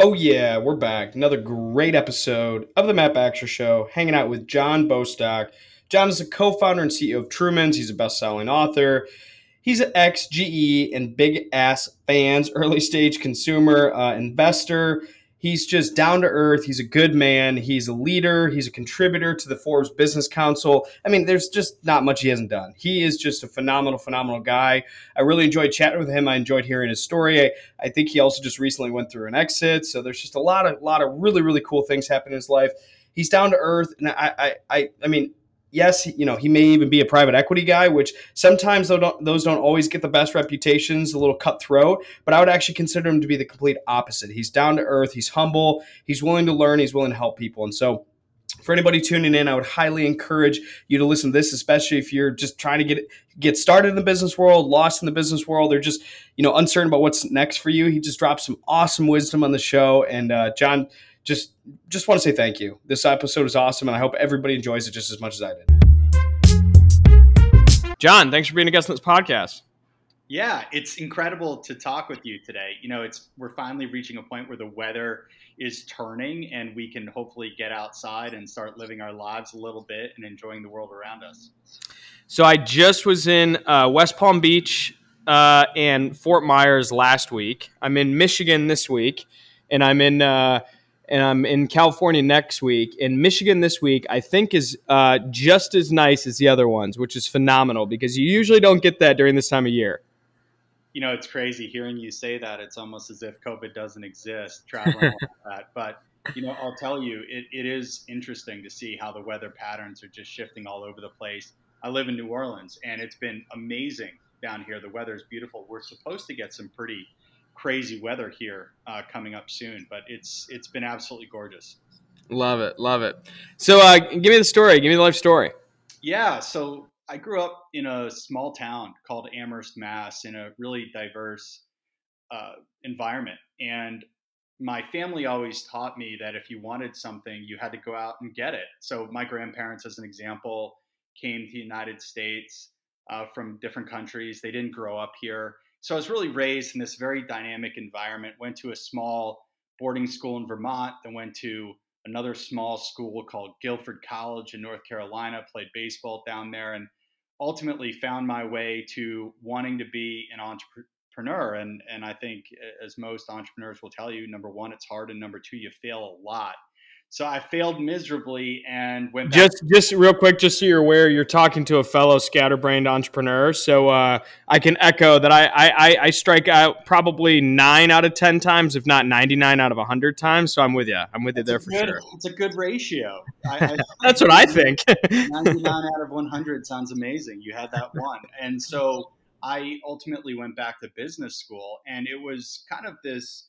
Oh, yeah, we're back. Another great episode of the Matt Baxter Show, hanging out with Jon Bostock. Jon is a co founder and CEO of Truman's. He's a best selling author. He's an ex GE and big ass fans, early stage consumer, uh, investor. He's just down to earth. He's a good man. He's a leader. He's a contributor to the Forbes Business Council. I mean, there's just not much he hasn't done. He is just a phenomenal, phenomenal guy. I really enjoyed chatting with him. I enjoyed hearing his story. I, I think he also just recently went through an exit. So there's just a lot of, lot of really, really cool things happening in his life. He's down to earth, and I, I, I, I mean, yes, you know, he may even be a private equity guy, which sometimes don't, those don't always get the best reputations, a little cutthroat, but I would actually consider him to be the complete opposite. He's down to earth, he's humble, he's willing to learn, he's willing to help people. And so, for anybody tuning in, I would highly encourage you to listen to this, especially if you're just trying to get get started in the business world, lost in the business world, or just you know uncertain about what's next for you. He just dropped some awesome wisdom on the show, and uh, Jon, just just want to say thank you. This episode is awesome, and I hope everybody enjoys it just as much as I did. Jon, thanks for being a guest on this podcast. Yeah, it's incredible to talk with you today. You know, it's we're finally reaching a point where the weather is turning and we can hopefully get outside and start living our lives a little bit and enjoying the world around us. So I just was in uh, West Palm Beach uh, and Fort Myers last week. I'm in Michigan this week, and I'm in uh, and I'm in California next week. And Michigan this week, I think, is uh, just as nice as the other ones, which is phenomenal because you usually don't get that during this time of year. You know, it's crazy hearing you say that. It's almost as if COVID doesn't exist, traveling all that. But, you know, I'll tell you, it, it is interesting to see how the weather patterns are just shifting all over the place. I live in New Orleans, and it's been amazing down here. The weather is beautiful. We're supposed to get some pretty crazy weather here uh, coming up soon, but it's it's been absolutely gorgeous. Love it, love it. So, uh, give me the story. Give me the life story. Yeah, so I grew up in a small town called Amherst, Mass, in a really diverse uh, environment, and my family always taught me that if you wanted something, you had to go out and get it. So, my grandparents, as an example, came to the United States uh, from different countries. They didn't grow up here so I was really raised in this very dynamic environment. Went to a small boarding school in Vermont, then went to another small school called Guilford College in North Carolina, played baseball down there, and ultimately found my way to wanting to be an entrepreneur. And, and I think, as most entrepreneurs will tell you, number one, it's hard, and number two, you fail a lot. So I failed miserably and went. just just real quick, just so you're aware, you're talking to a fellow scatterbrained entrepreneur. So uh, I can echo that I, I I strike out probably nine out of ten times, if not ninety nine out of hundred times. So I'm with you. I'm with That's you there for good, sure. It's a good ratio. I, I, That's what I think. ninety nine out of one hundred sounds amazing. You had that one, and so I ultimately went back to business school, and it was kind of this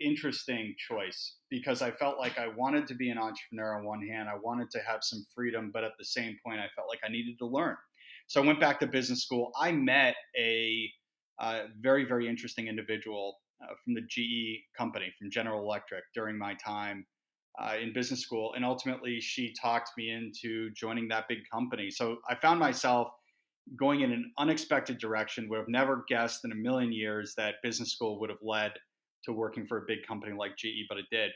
interesting choice because I felt like I wanted to be an entrepreneur on one hand, I wanted to have some freedom, but at the same point, I felt like I needed to learn. So I went back to business school. I met a uh, very, very interesting individual uh, from the GE company, from General Electric, during my time uh, in business school. And ultimately, she talked me into joining that big company. So I found myself going in an unexpected direction, would have never guessed in a million years that business school would have led to working for a big company like GE, but it did.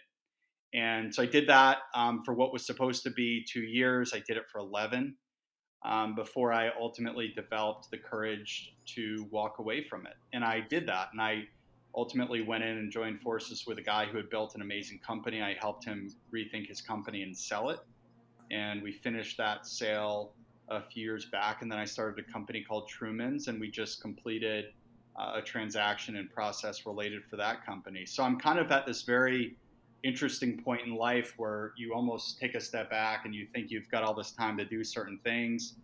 And so I did that um, for what was supposed to be two years. I did it for 11 um, before I ultimately developed the courage to walk away from it. And I did that. And I ultimately went in and joined forces with a guy who had built an amazing company. I helped him rethink his company and sell it. And we finished that sale a few years back. And then I started a company called Truman's, and we just completed a transaction and process related for that company. So I'm kind of at this very interesting point in life where you almost take a step back and you think you've got all this time to do certain things.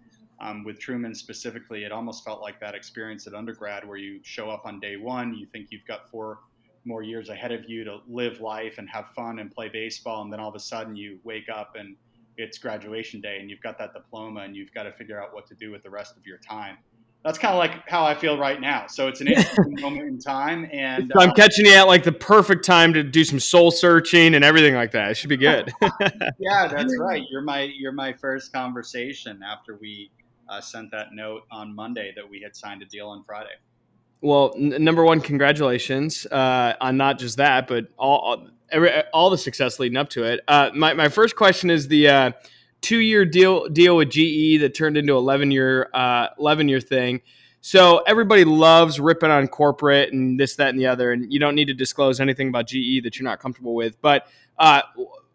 Um, with Truman specifically, it almost felt like that experience at undergrad where you show up on day one, you think you've got four more years ahead of you to live life and have fun and play baseball, and then all of a sudden you wake up and it's graduation day and you've got that diploma and you've got to figure out what to do with the rest of your time that's kind of like how I feel right now. So it's an interesting moment in time, and I'm uh, catching you at like the perfect time to do some soul searching and everything like that. It should be good. yeah, that's right. You're my you're my first conversation after we uh, sent that note on Monday that we had signed a deal on Friday. well, n- number one, congratulations uh, on not just that, but all all, every, all the success leading up to it. Uh, my my first question is the uh, two year deal deal with GE that turned into eleven year uh, eleven year thing. So everybody loves ripping on corporate and this, that, and the other, and you don't need to disclose anything about GE that you're not comfortable with. But uh,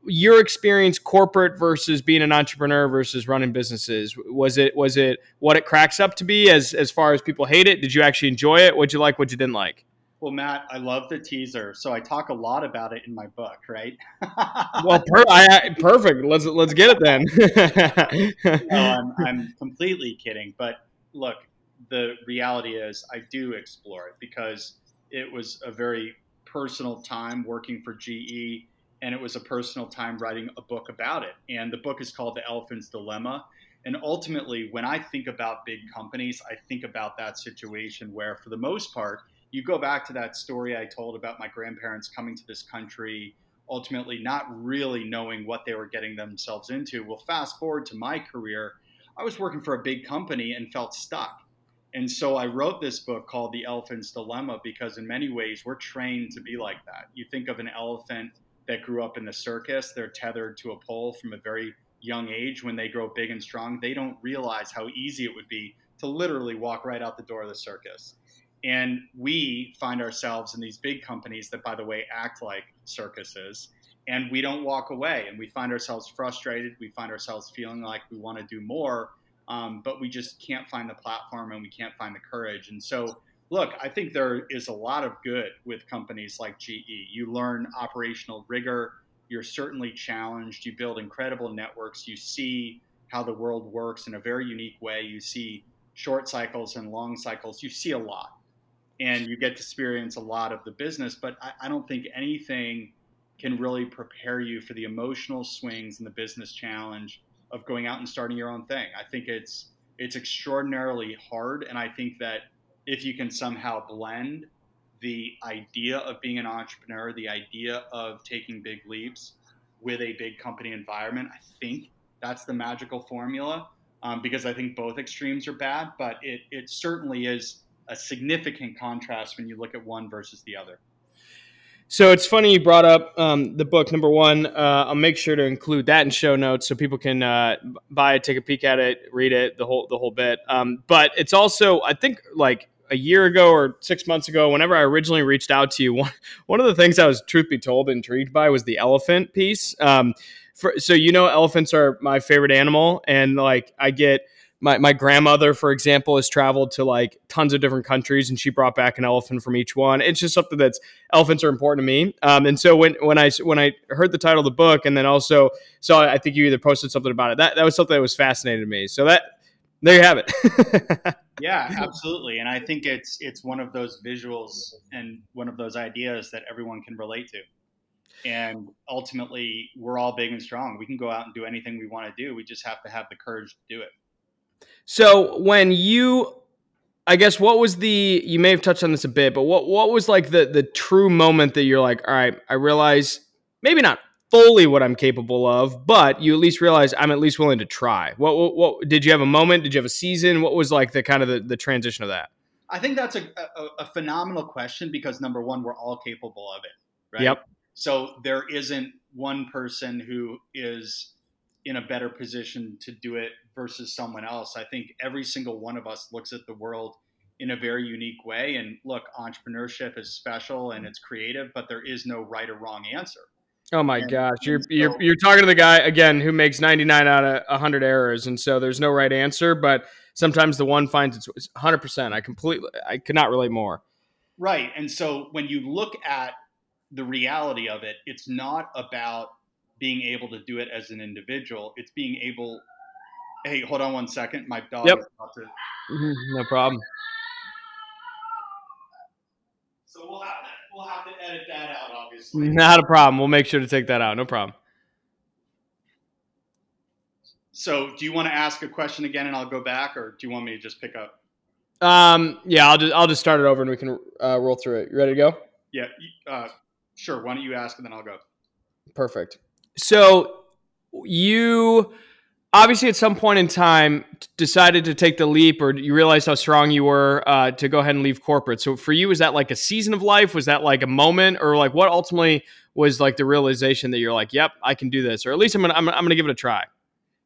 your experience, corporate versus being an entrepreneur versus running businesses, was it was it what it cracks up to be? As as far as people hate it, did you actually enjoy it? What'd you like? What you didn't like? Well, Matt, I love the teaser, so I talk a lot about it in my book, right? well, per- I, perfect. Let's let's get it then. no, I'm, I'm completely kidding, but look, the reality is I do explore it because it was a very personal time working for GE and it was a personal time writing a book about it. And the book is called The Elephant's Dilemma. And ultimately, when I think about big companies, I think about that situation where, for the most part, you go back to that story I told about my grandparents coming to this country, ultimately not really knowing what they were getting themselves into. Well, fast forward to my career, I was working for a big company and felt stuck. And so I wrote this book called The Elephant's Dilemma because, in many ways, we're trained to be like that. You think of an elephant that grew up in the circus, they're tethered to a pole from a very young age. When they grow big and strong, they don't realize how easy it would be to literally walk right out the door of the circus. And we find ourselves in these big companies that, by the way, act like circuses. And we don't walk away. And we find ourselves frustrated. We find ourselves feeling like we want to do more um, but we just can't find the platform and we can't find the courage. And so, look, I think there is a lot of good with companies like GE. You learn operational rigor, you're certainly challenged, you build incredible networks, you see how the world works in a very unique way, you see short cycles and long cycles, you see a lot. And you get to experience a lot of the business, but I, I don't think anything can really prepare you for the emotional swings and the business challenge of going out and starting your own thing. I think it's it's extraordinarily hard, and I think that if you can somehow blend the idea of being an entrepreneur, the idea of taking big leaps with a big company environment, I think that's the magical formula. Um, because I think both extremes are bad, but it, it certainly is a significant contrast when you look at one versus the other. So it's funny you brought up um, the book. Number one, uh, I'll make sure to include that in show notes so people can uh, buy it, take a peek at it, read it, the whole the whole bit. Um, but it's also, I think, like a year ago or six months ago, whenever I originally reached out to you, one one of the things I was, truth be told, intrigued by was the elephant piece. Um, for, so you know, elephants are my favorite animal, and like I get my, my grandmother, for example, has traveled to like tons of different countries and she brought back an elephant from each one. It's just something that's elephants are important to me. Um, and so when, when I, when I heard the title of the book and then also saw, I think you either posted something about it, that, that was something that was fascinating to me. So that, there you have it. yeah, absolutely. And I think it's, it's one of those visuals and one of those ideas that everyone can relate to and ultimately we're all big and strong we can go out and do anything we want to do we just have to have the courage to do it so when you I guess what was the you may have touched on this a bit, but what what was like the the true moment that you're like, all right, I realize maybe not fully what I'm capable of, but you at least realize I'm at least willing to try. What what, what did you have a moment? Did you have a season? What was like the kind of the, the transition of that? I think that's a, a, a phenomenal question because number one, we're all capable of it, right? Yep. So there isn't one person who is in a better position to do it versus someone else. I think every single one of us looks at the world in a very unique way. And look, entrepreneurship is special and it's creative, but there is no right or wrong answer. Oh my and, gosh, you're so, you're you're talking to the guy again who makes 99 out of 100 errors, and so there's no right answer. But sometimes the one finds it's 100. percent I completely I could not relate more. Right, and so when you look at the reality of it, it's not about being able to do it as an individual. It's being able. Hey, hold on one second. My dog yep. is about to. Mm-hmm, no problem. So we'll have to we'll have to edit that out, obviously. Not a problem. We'll make sure to take that out. No problem. So, do you want to ask a question again, and I'll go back, or do you want me to just pick up? Um, yeah, I'll just I'll just start it over, and we can uh, roll through it. You ready to go? Yeah, uh, sure. Why don't you ask, and then I'll go. Perfect. So you obviously at some point in time decided to take the leap or you realized how strong you were uh, to go ahead and leave corporate. So for you was that like a season of life? Was that like a moment? Or like what ultimately was like the realization that you're like yep i can do this or at least i'm gonna i'm, I'm gonna give it a try?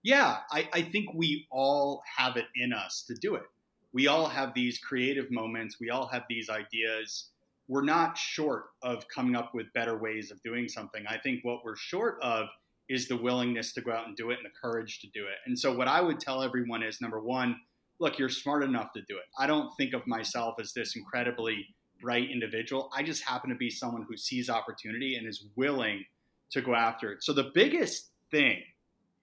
Yeah I, I think we all have it in us to do it. We all have these creative moments. We all have these ideas we're not short of coming up with better ways of doing something i think what we're short of is the willingness to go out and do it and the courage to do it. And so, what I would tell everyone is number one, look, you're smart enough to do it. I don't think of myself as this incredibly bright individual. I just happen to be someone who sees opportunity and is willing to go after it. So, the biggest thing,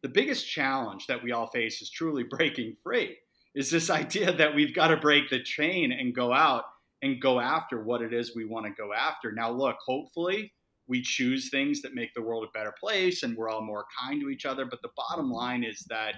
the biggest challenge that we all face is truly breaking free, is this idea that we've got to break the chain and go out and go after what it is we want to go after. Now, look, hopefully, we choose things that make the world a better place and we're all more kind to each other. But the bottom line is that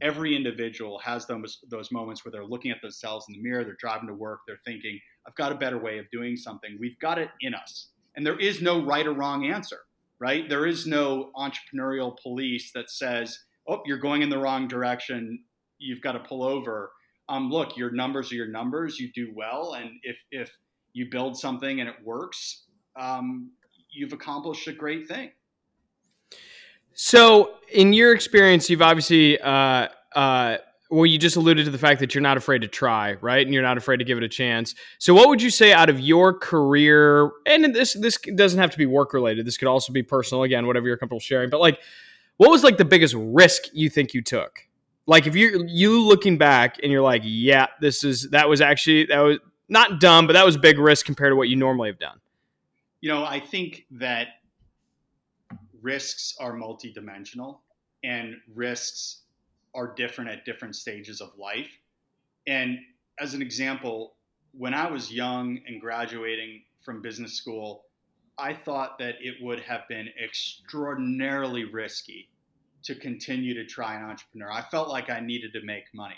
every individual has those those moments where they're looking at themselves in the mirror, they're driving to work, they're thinking, I've got a better way of doing something. We've got it in us. And there is no right or wrong answer, right? There is no entrepreneurial police that says, oh, you're going in the wrong direction. You've got to pull over. Um, look, your numbers are your numbers. You do well. And if, if you build something and it works, um, you've accomplished a great thing. So, in your experience, you've obviously, uh, uh, well, you just alluded to the fact that you're not afraid to try, right? And you're not afraid to give it a chance. So, what would you say out of your career? And this this doesn't have to be work related. This could also be personal. Again, whatever you're comfortable sharing. But like, what was like the biggest risk you think you took? Like, if you're you looking back and you're like, yeah, this is that was actually that was not dumb, but that was a big risk compared to what you normally have done. You know, I think that risks are multidimensional and risks are different at different stages of life. And as an example, when I was young and graduating from business school, I thought that it would have been extraordinarily risky to continue to try an entrepreneur. I felt like I needed to make money.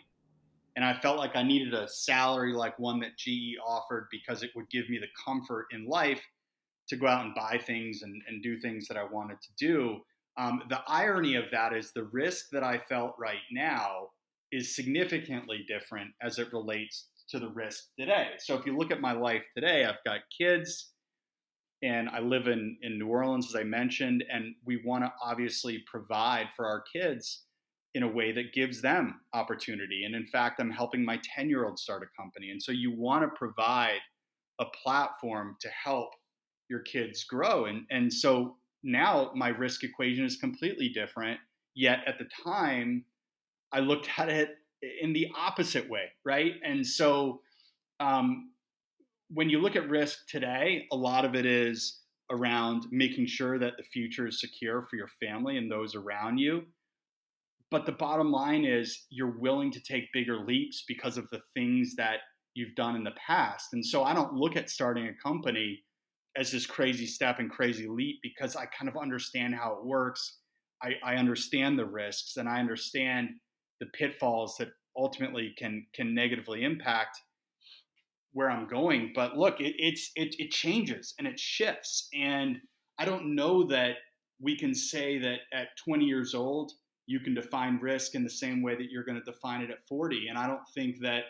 And I felt like I needed a salary like one that GE offered because it would give me the comfort in life to go out and buy things and, and do things that I wanted to do. Um, the irony of that is the risk that I felt right now is significantly different as it relates to the risk today. So if you look at my life today, I've got kids and I live in, in New Orleans, as I mentioned, and we want to obviously provide for our kids in a way that gives them opportunity. And in fact, I'm helping my 10 year old start a company. And so you want to provide a platform to help your kids grow. And, and so now my risk equation is completely different. Yet at the time, I looked at it in the opposite way, right? And so um, when you look at risk today, a lot of it is around making sure that the future is secure for your family and those around you. But the bottom line is you're willing to take bigger leaps because of the things that you've done in the past. And so I don't look at starting a company as this crazy step and crazy leap because I kind of understand how it works. I, I understand the risks and I understand the pitfalls that ultimately can can negatively impact where I'm going. But look, it, it's it, it changes and it shifts, and I don't know that we can say that at 20 years old you can define risk in the same way that you're going to define it at 40. And I don't think that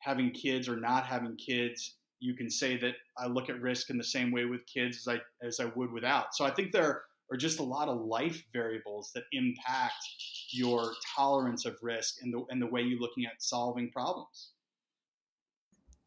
having kids or not having kids you can say that I look at risk in the same way with kids as I as I would without. So I think there are just a lot of life variables that impact your tolerance of risk and the and the way you're looking at solving problems.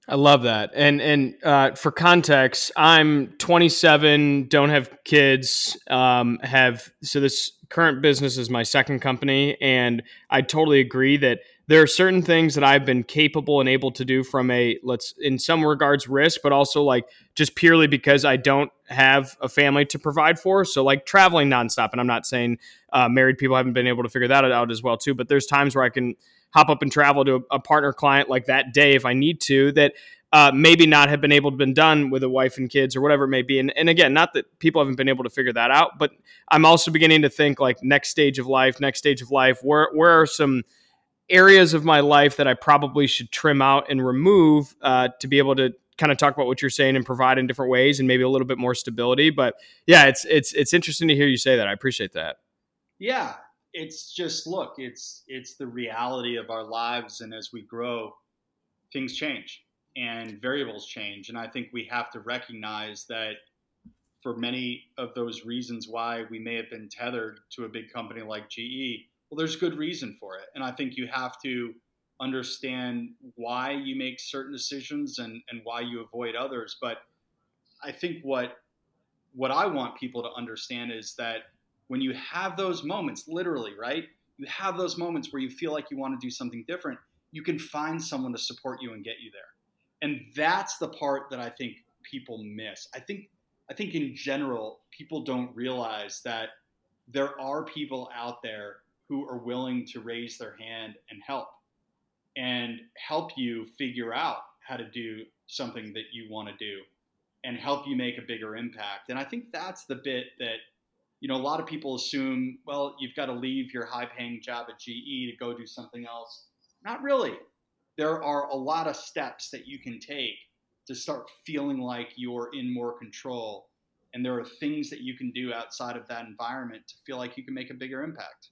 I love that. And and uh, for context, I'm 27, don't have kids, um, have so this current business is my second company, and I totally agree that there are certain things that I've been capable and able to do from a let's in some regards risk, but also like just purely because I don't have a family to provide for. So like traveling nonstop, and I'm not saying uh, married people haven't been able to figure that out as well too. But there's times where I can hop up and travel to a, a partner client like that day if I need to. That uh, maybe not have been able to been done with a wife and kids or whatever it may be. And, and again, not that people haven't been able to figure that out, but I'm also beginning to think like next stage of life, next stage of life. Where where are some areas of my life that I probably should trim out and remove uh, to be able to kind of talk about what you're saying and provide in different ways and maybe a little bit more stability. But yeah, it's it's it's interesting to hear you say that. I appreciate that. Yeah, it's just look, it's it's the reality of our lives, and as we grow, things change and variables change, and I think we have to recognize that for many of those reasons why we may have been tethered to a big company like GE, well, there's good reason for it, and I think you have to understand why you make certain decisions and, and why you avoid others. But I think what what I want people to understand is that when you have those moments, literally, right? You have those moments where you feel like you want to do something different, you can find someone to support you and get you there. And that's the part that I think people miss. I think I think in general, people don't realize that there are people out there who are willing to raise their hand and help and help you figure out how to do something that you want to do and help you make a bigger impact. And I think that's the bit that, you know, a lot of people assume, well, you've got to leave your high paying job at GE to go do something else. Not really. There are a lot of steps that you can take to start feeling like you're in more control. And there are things that you can do outside of that environment to feel like you can make a bigger impact.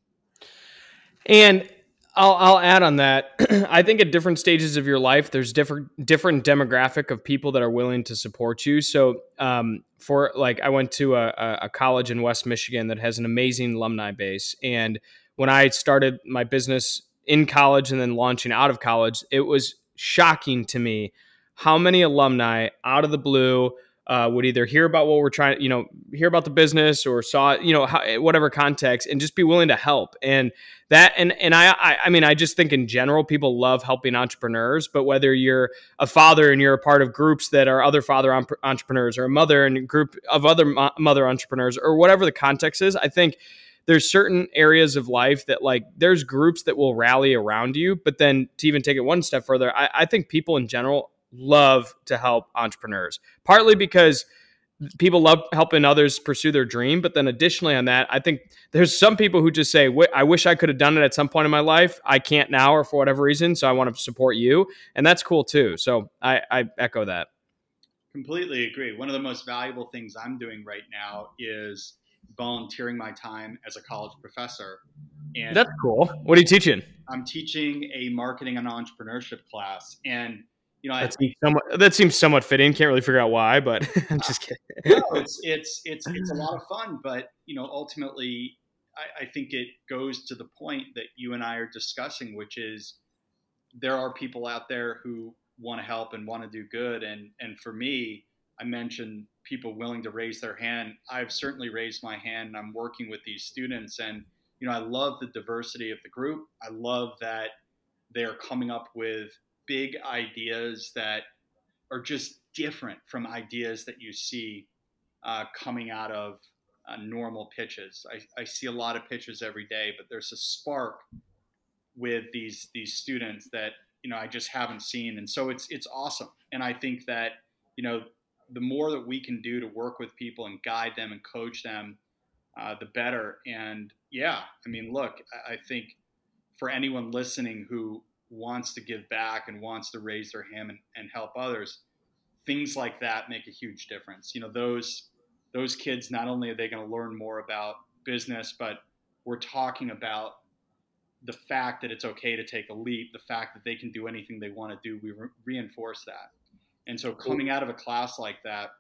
And I'll, I'll add on that. I think at different stages of your life, there's different different demographic of people that are willing to support you. So, um, for like, I went to a, a college in West Michigan that has an amazing alumni base, and when I started my business in college and then launching out of college, it was shocking to me how many alumni out of the blue uh, would either hear about what we're trying, you know, hear about the business or saw, you know, how, whatever context, and just be willing to help. And that, and and I, I, I mean, I just think in general, people love helping entrepreneurs. But whether you're a father and you're a part of groups that are other father entrepreneurs, or a mother and a group of other mother entrepreneurs, or whatever the context is, I think there's certain areas of life that like there's groups that will rally around you but then to even take it one step further I, I, think people in general love to help entrepreneurs, partly because people love helping others pursue their dream. But then additionally on that, I think there's some people who just say, I wish I could have done it at some point in my life. I can't now or for whatever reason. So I want to support you. And that's cool too. So I, I echo that. Completely agree. One of the most valuable things I'm doing right now is volunteering my time as a college professor. And that's cool. What are you teaching? I'm teaching a marketing and entrepreneurship class. And you know, that, seems somewhat, that seems somewhat fitting. Can't really figure out why, but I'm just kidding. no, it's it's it's it's a lot of fun, but you know, ultimately, I, I think it goes to the point that you and I are discussing, which is there are people out there who want to help and want to do good, and and for me, I mentioned people willing to raise their hand. I've certainly raised my hand, and I'm working with these students, and you know, I love the diversity of the group. I love that they're coming up with big ideas that are just different from ideas that you see uh, coming out of uh, normal pitches. I, I, see a lot of pitches every day, but there's a spark with these these students that you know I just haven't seen, and so it's it's awesome. And I think that you know the more that we can do to work with people and guide them and coach them, uh, the better. And yeah, I mean, look, I, I think for anyone listening who wants to give back and wants to raise their hand and, and help others, things like that make a huge difference. You know, those those kids not only are they going to learn more about business, but we're talking about the fact that it's okay to take a leap, the fact that they can do anything they want to do. We re- reinforce that. And so coming out of a class like that,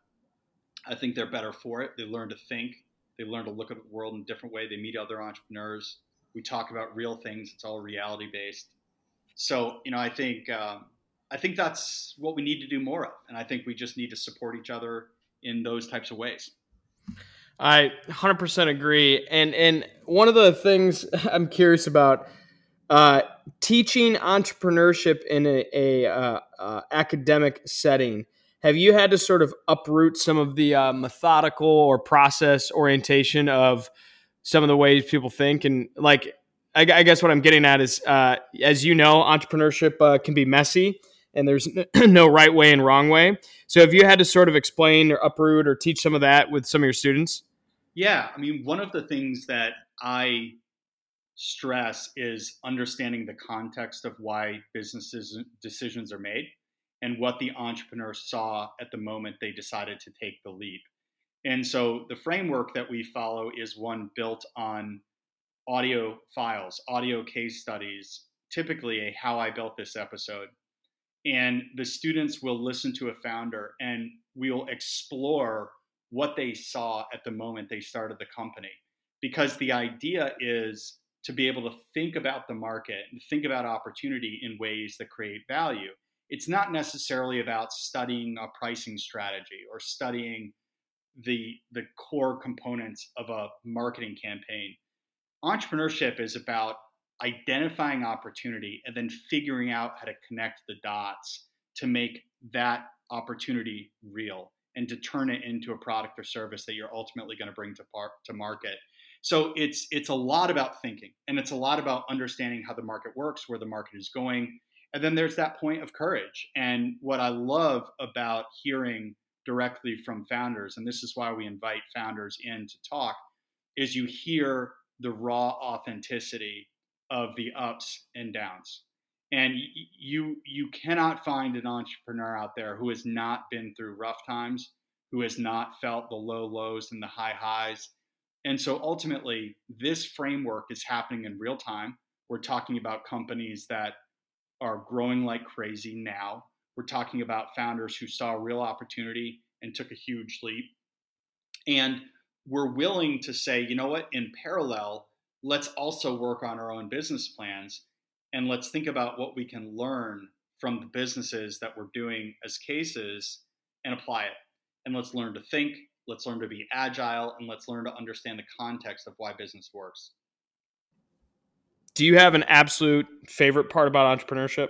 I think they're better for it. They learn to think, they learn to look at the world in a different way. They meet other entrepreneurs. We talk about real things. It's all reality based. So you know, I think um, I think that's what we need to do more of, and I think we just need to support each other in those types of ways. I 100% agree, and and one of the things I'm curious about uh, teaching entrepreneurship in a, a uh, uh, academic setting. Have you had to sort of uproot some of the uh, methodical or process orientation of some of the ways people think, and like I, I guess what I'm getting at is, uh, as you know, entrepreneurship uh, can be messy, and there's no right way and wrong way. So, have you had to sort of explain or uproot or teach some of that with some of your students? Yeah, I mean, one of the things that I stress is understanding the context of why businesses decisions are made and what the entrepreneur saw at the moment they decided to take the leap. And so the framework that we follow is one built on audio files, audio case studies, typically a how I built this episode. And the students will listen to a founder and we'll explore what they saw at the moment they started the company. Because the idea is to be able to think about the market and think about opportunity in ways that create value. It's not necessarily about studying a pricing strategy or studying the the core components of a marketing campaign. Entrepreneurship is about identifying opportunity and then figuring out how to connect the dots to make that opportunity real and to turn it into a product or service that you're ultimately going to bring to par- to market. So it's it's a lot about thinking and it's a lot about understanding how the market works, where the market is going. And then there's that point of courage. And what I love about hearing directly from founders, and this is why we invite founders in to talk, is you hear the raw authenticity of the ups and downs. And you you cannot find an entrepreneur out there who has not been through rough times, who has not felt the low lows and the high highs. And so ultimately, this framework is happening in real time. We're talking about companies that are growing like crazy now. We're talking about founders who saw real opportunity and took a huge leap. And we're willing to say, you know what, in parallel, let's also work on our own business plans and let's think about what we can learn from the businesses that we're doing as cases and apply it. And let's learn to think, let's learn to be agile, and let's learn to understand the context of why business works. Do you have an absolute favorite part about entrepreneurship?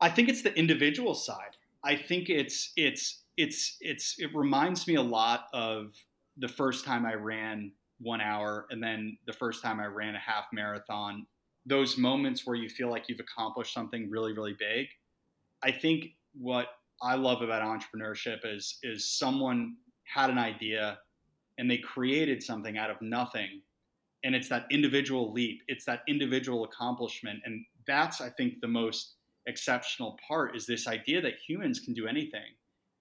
I think it's the individual side. I think it's it's it's it's it reminds me a lot of the first time I ran one hour and then the first time I ran a half marathon. Those moments where you feel like you've accomplished something really really big. I think what I love about entrepreneurship is is someone had an idea and they created something out of nothing and it's that individual leap it's that individual accomplishment and that's i think the most exceptional part is this idea that humans can do anything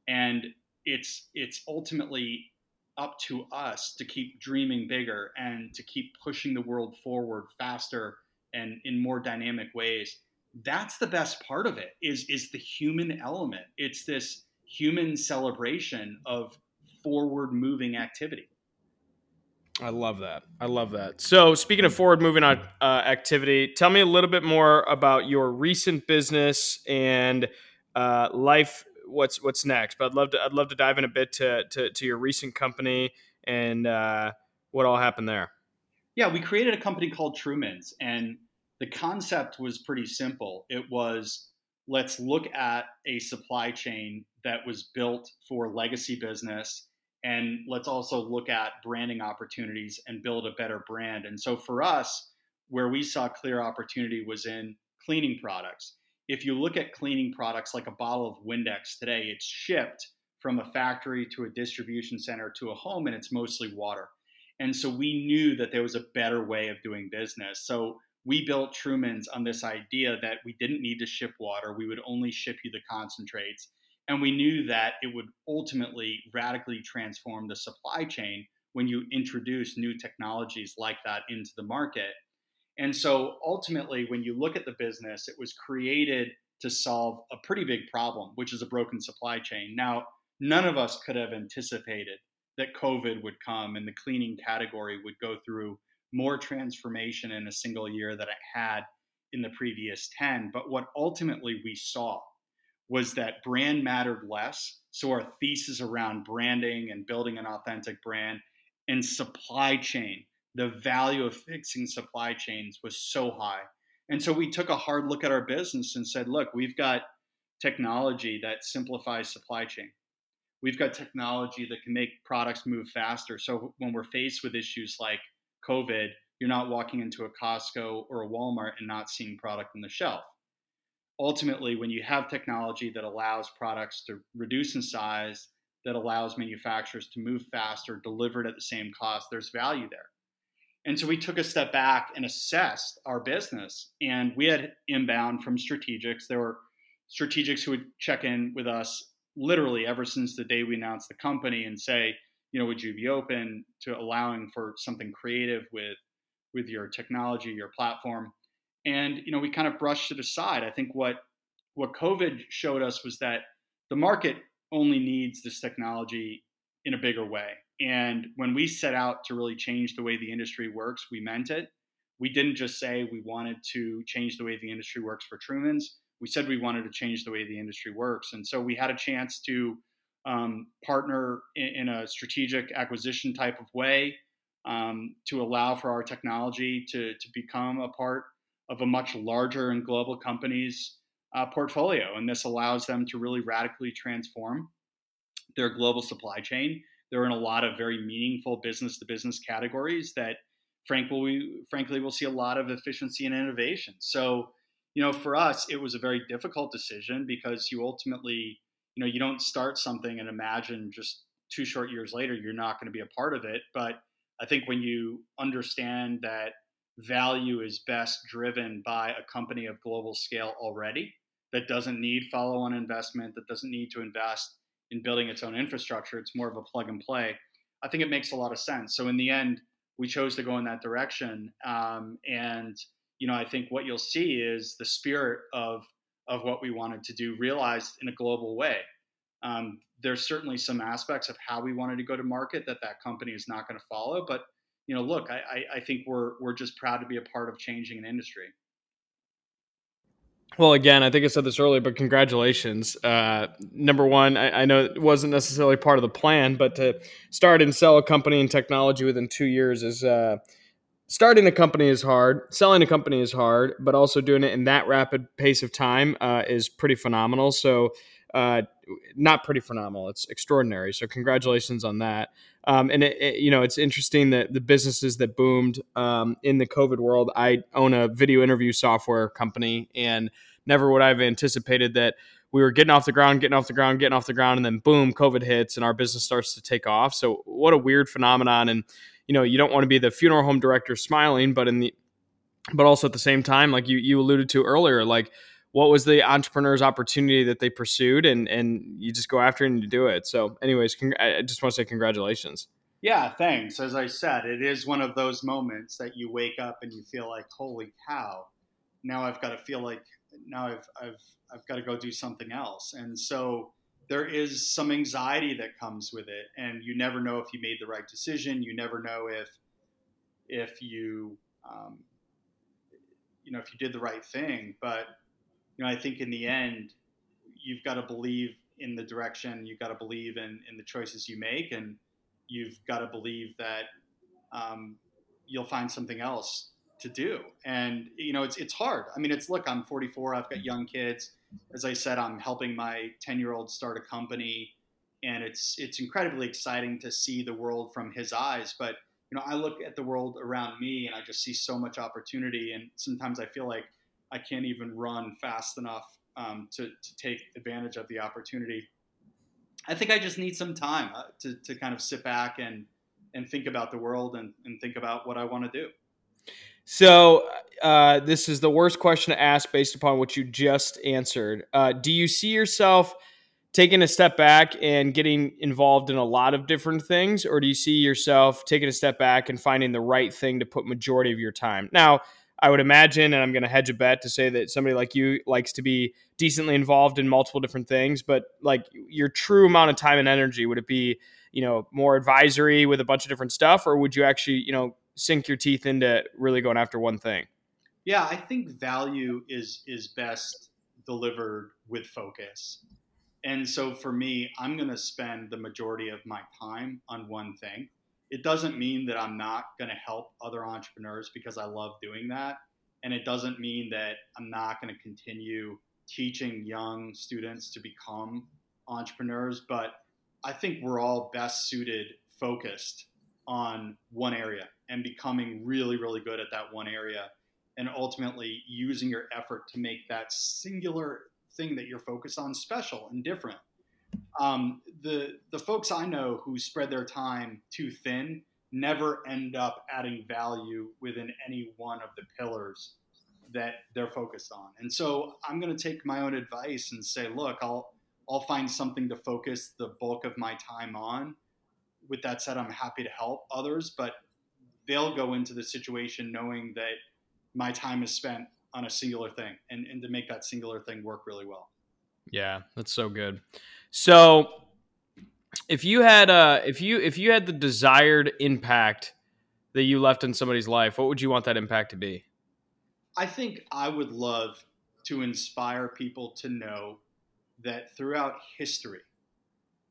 and it's it's ultimately up to us to keep dreaming bigger and to keep pushing the world forward faster and in more dynamic ways that's the best part of it is is the human element it's this human celebration of forward moving activity I love that. I love that. So, speaking of forward moving uh, activity, tell me a little bit more about your recent business and uh, life. What's what's next? But I'd love to I'd love to dive in a bit to to, to your recent company and uh, what all happened there. Yeah, we created a company called Truman's, and the concept was pretty simple. It was let's look at a supply chain that was built for legacy business and let's also look at branding opportunities and build a better brand. And so for us, where we saw clear opportunity was in cleaning products. If you look at cleaning products like a bottle of Windex today, it's shipped from a factory to a distribution center to a home and it's mostly water. And so we knew that there was a better way of doing business. So we built Truman's on this idea that we didn't need to ship water, we would only ship you the concentrates and we knew that it would ultimately radically transform the supply chain when you introduce new technologies like that into the market. And so ultimately, when you look at the business, it was created to solve a pretty big problem, which is a broken supply chain. Now, none of us could have anticipated that COVID would come and the cleaning category would go through more transformation in a single year than it had in the previous 10. But what ultimately we saw was that brand mattered less. So our thesis around branding and building an authentic brand and supply chain, the value of fixing supply chains was so high. And so we took a hard look at our business and said, look, we've got technology that simplifies supply chain. We've got technology that can make products move faster. So when we're faced with issues like COVID, you're not walking into a Costco or a Walmart and not seeing product on the shelf ultimately, when you have technology that allows products to reduce in size, that allows manufacturers to move faster, delivered at the same cost, there's value there. And so we took a step back and assessed our business. And we had inbound from strategics. There were strategics who would check in with us literally ever since the day we announced the company and say, you know, would you be open to allowing for something creative with with your technology, your platform. And you know, we kind of brushed it aside. I think what what COVID showed us was that the market only needs this technology in a bigger way. And when we set out to really change the way the industry works, we meant it. We didn't just say we wanted to change the way the industry works for Truman's. We said we wanted to change the way the industry works. And so we had a chance to um, partner in, in, a strategic acquisition type of way um, to allow for our technology to, to become a part of a much larger and global company's uh, portfolio. And this allows them to really radically transform their global supply chain. They're in a lot of very meaningful business to business categories that, frankly, we, frankly, will see a lot of efficiency and innovation. So, you know, for us, it was a very difficult decision because you ultimately, you know, you don't start something and imagine just two short years later you're not going to be a part of it. But I think when you understand that value is best driven by a company of global scale already that doesn't need follow on investment, that doesn't need to invest in building its own infrastructure, it's more of a plug and play. I think it makes a lot of sense. So in the end, we chose to go in that direction. Um, and, you know, I think what you'll see is the spirit of, of what we wanted to do realized in a global way. Um, there's certainly some aspects of how we wanted to go to market that that company is not going to follow. But you know, look, I, I, I think we're we're just proud to be a part of changing an industry. Well, again, I think I said this earlier, but congratulations. Uh, number one, I, I, know it wasn't necessarily part of the plan, but to start and sell a company in technology within two years is uh, starting a company is hard, selling a company is hard, but also doing it in that rapid pace of time uh, is pretty phenomenal. So, uh, not pretty phenomenal. It's extraordinary. So congratulations on that. Um, and it, it, you know, it's interesting that the businesses that boomed um, in the COVID world. I own a video interview software company, and never would I have anticipated that we were getting off the ground, getting off the ground, getting off the ground, and then boom, COVID hits, and our business starts to take off. So what a weird phenomenon. And you know, you don't want to be the funeral home director smiling, but in the but also at the same time, like you you alluded to earlier, like what was the entrepreneur's opportunity that they pursued and and you just go after it and you do it. So anyways cong- i just want to say congratulations. Yeah thanks. As i said it is one of those moments that you wake up and you feel like holy cow now i've got to feel like now i've i've i've got to go do something else. And so there is some anxiety that comes with it and you never know if you made the right decision. You never know if if you um, you know if you did the right thing. But know, I think in the end, you've got to believe in the direction, you've got to believe in, in the choices you make, and you've got to believe that um, you'll find something else to do. And you know, it's it's hard. I mean, it's look, I'm 44, I've got young kids. As I said, I'm helping my 10 year old start a company, and it's it's incredibly exciting to see the world from his eyes. But you know, I look at the world around me, and I just see so much opportunity, and sometimes I feel like I can't even run fast enough um, to, to take advantage of the opportunity. I think I just need some time uh, to, to kind of sit back and, and think about the world and, and think about what I want to do. So, uh, this is the worst question to ask based upon what you just answered. Uh, do you see yourself taking a step back and getting involved in a lot of different things, or do you see yourself taking a step back and finding the right thing to put majority of your time? Now, I would imagine, and I'm going to hedge a bet to say that somebody like you likes to be decently involved in multiple different things. But like your true amount of time and energy, would it be, you know, more advisory with a bunch of different stuff, or would you actually, you know, sink your teeth into really going after one thing? Yeah, I think value is is best delivered with focus. And so for me, I'm going to spend the majority of my time on one thing it doesn't mean that I'm not going to help other entrepreneurs because I love doing that. And it doesn't mean that I'm not going to continue teaching young students to become entrepreneurs. But I think we're all best suited, focused on one area and becoming really, really good at that one area. And ultimately using your effort to make that singular thing that you're focused on special and different um, the the folks I know who spread their time too thin never end up adding value within any one of the pillars that they're focused on. And so I'm going to take my own advice and say, look, I'll I'll find something to focus the bulk of my time on. With that said, I'm happy to help others, but they'll go into the situation knowing that my time is spent on a singular thing and, and to make that singular thing work really well. Yeah, that's so good. So if you had uh if you if you had the desired impact that you left in somebody's life, what would you want that impact to be? I think I would love to inspire people to know that throughout history,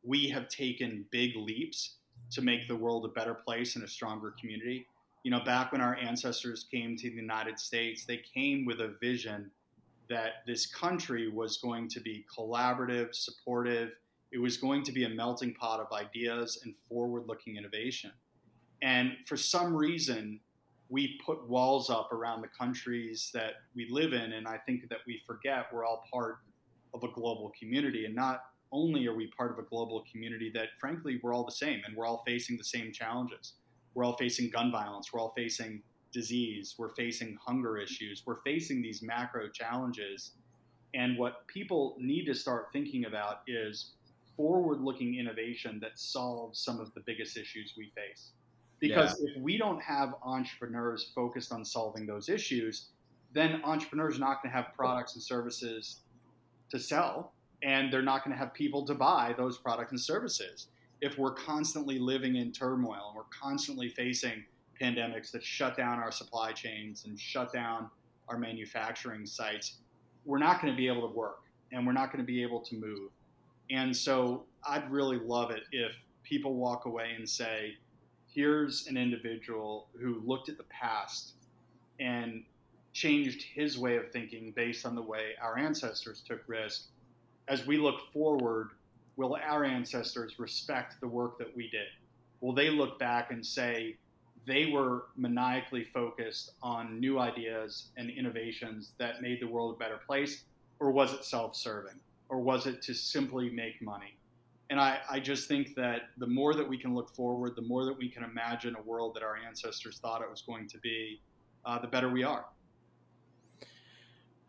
we have taken big leaps to make the world a better place and a stronger community. You know, back when our ancestors came to the United States, they came with a vision that this country was going to be collaborative, supportive. It was going to be a melting pot of ideas and forward looking innovation. And for some reason, we've put walls up around the countries that we live in. And I think that we forget we're all part of a global community. And not only are we part of a global community that, frankly, we're all the same and we're all facing the same challenges. We're all facing gun violence. We're all facing disease. We're facing hunger issues. We're facing these macro challenges. And what people need to start thinking about is forward looking innovation that solves some of the biggest issues we face. Because yeah. if we don't have entrepreneurs focused on solving those issues, then entrepreneurs are not going to have products and services to sell, and they're not going to have people to buy those products and services. If we're constantly living in turmoil and we're constantly facing pandemics that shut down our supply chains and shut down our manufacturing sites, we're not going to be able to work and we're not going to be able to move. And so I'd really love it if people walk away and say, here's an individual who looked at the past and changed his way of thinking based on the way our ancestors took risk. As we look forward, will our ancestors respect the work that we did? Will they look back and say they were maniacally focused on new ideas and innovations that made the world a better place? Or was it self serving? Or was it to simply make money? And I, I just think that the more that we can look forward, the more that we can imagine a world that our ancestors thought it was going to be, uh, the better we are.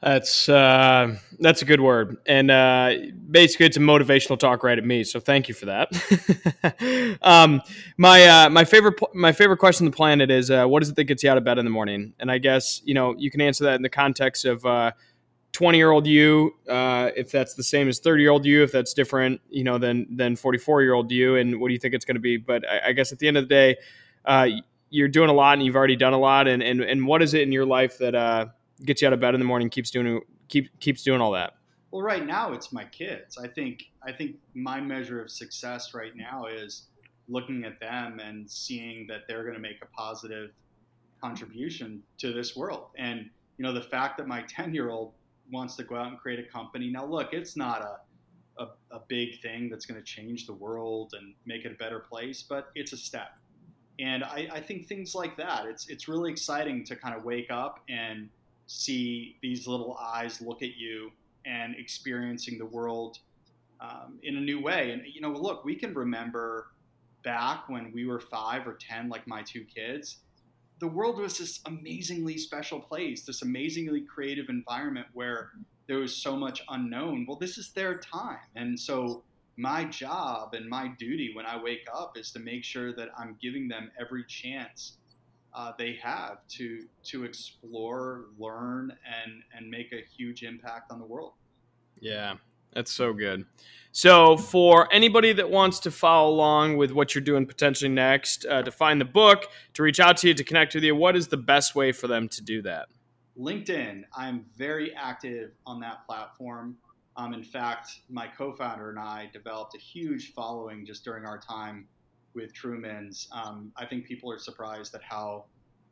That's uh, that's a good word, and uh, basically it's a motivational talk right at me. So thank you for that. um, my uh, my favorite my favorite question on the planet is uh, what is it that gets you out of bed in the morning? And I guess you know you can answer that in the context of uh, 20 year old you, uh, if that's the same as 30 year old you, if that's different, you know, than than 44 year old you, and what do you think it's going to be? But I, I, guess at the end of the day, uh, you're doing a lot and you've already done a lot. And and, and what is it in your life that uh, gets you out of bed in the morning, keeps doing keep keeps doing all that? Well, right now it's my kids. I think I think my measure of success right now is looking at them and seeing that they're going to make a positive contribution to this world. And you know, the fact that my 10 year old wants to go out and create a company. Now, look, it's not a, a, a big thing that's going to change the world and make it a better place, but it's a step. And I, I think things like that, it's, it's really exciting to kind of wake up and see these little eyes look at you and experiencing the world um, in a new way. And, you know, look, we can remember back when we were five or 10, like my two kids, the world was this amazingly special place, this amazingly creative environment where there was so much unknown. Well, this is their time. And so my job and my duty when I wake up is to make sure that I'm giving them every chance uh, they have to to explore, learn, and and make a huge impact on the world. Yeah, that's so good. So, for anybody that wants to follow along with what you're doing potentially next, uh, to find the book, to reach out to you, to connect with you, what is the best way for them to do that? LinkedIn. I'm very active on that platform. Um, in fact, my co founder and I developed a huge following just during our time with Truman's. Um, I think people are surprised at how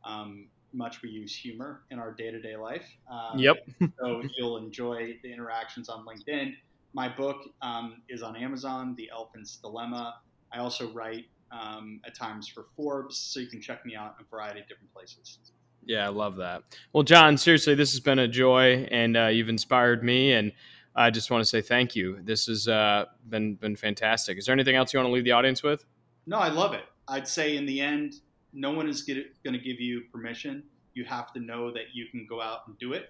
um, much we use humor in our day to day life. Um, yep. so you'll enjoy the interactions on LinkedIn. My book um, is on Amazon, The Elephant's Dilemma. I also write um, at times for Forbes, so you can check me out in a variety of different places. Yeah, I love that. Well, Jon, seriously, this has been a joy, and uh, you've inspired me, and I just want to say thank you. This has uh, been been fantastic. Is there anything else you want to leave the audience with? No, I love it. I'd say in the end, no one is going to give you permission. You have to know that you can go out and do it,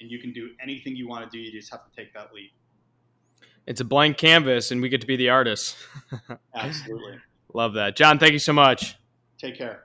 and you can do anything you want to do. You just have to take that leap it's a blank canvas and we get to be the artists. Absolutely. Love that. Jon, thank you so much. Take care.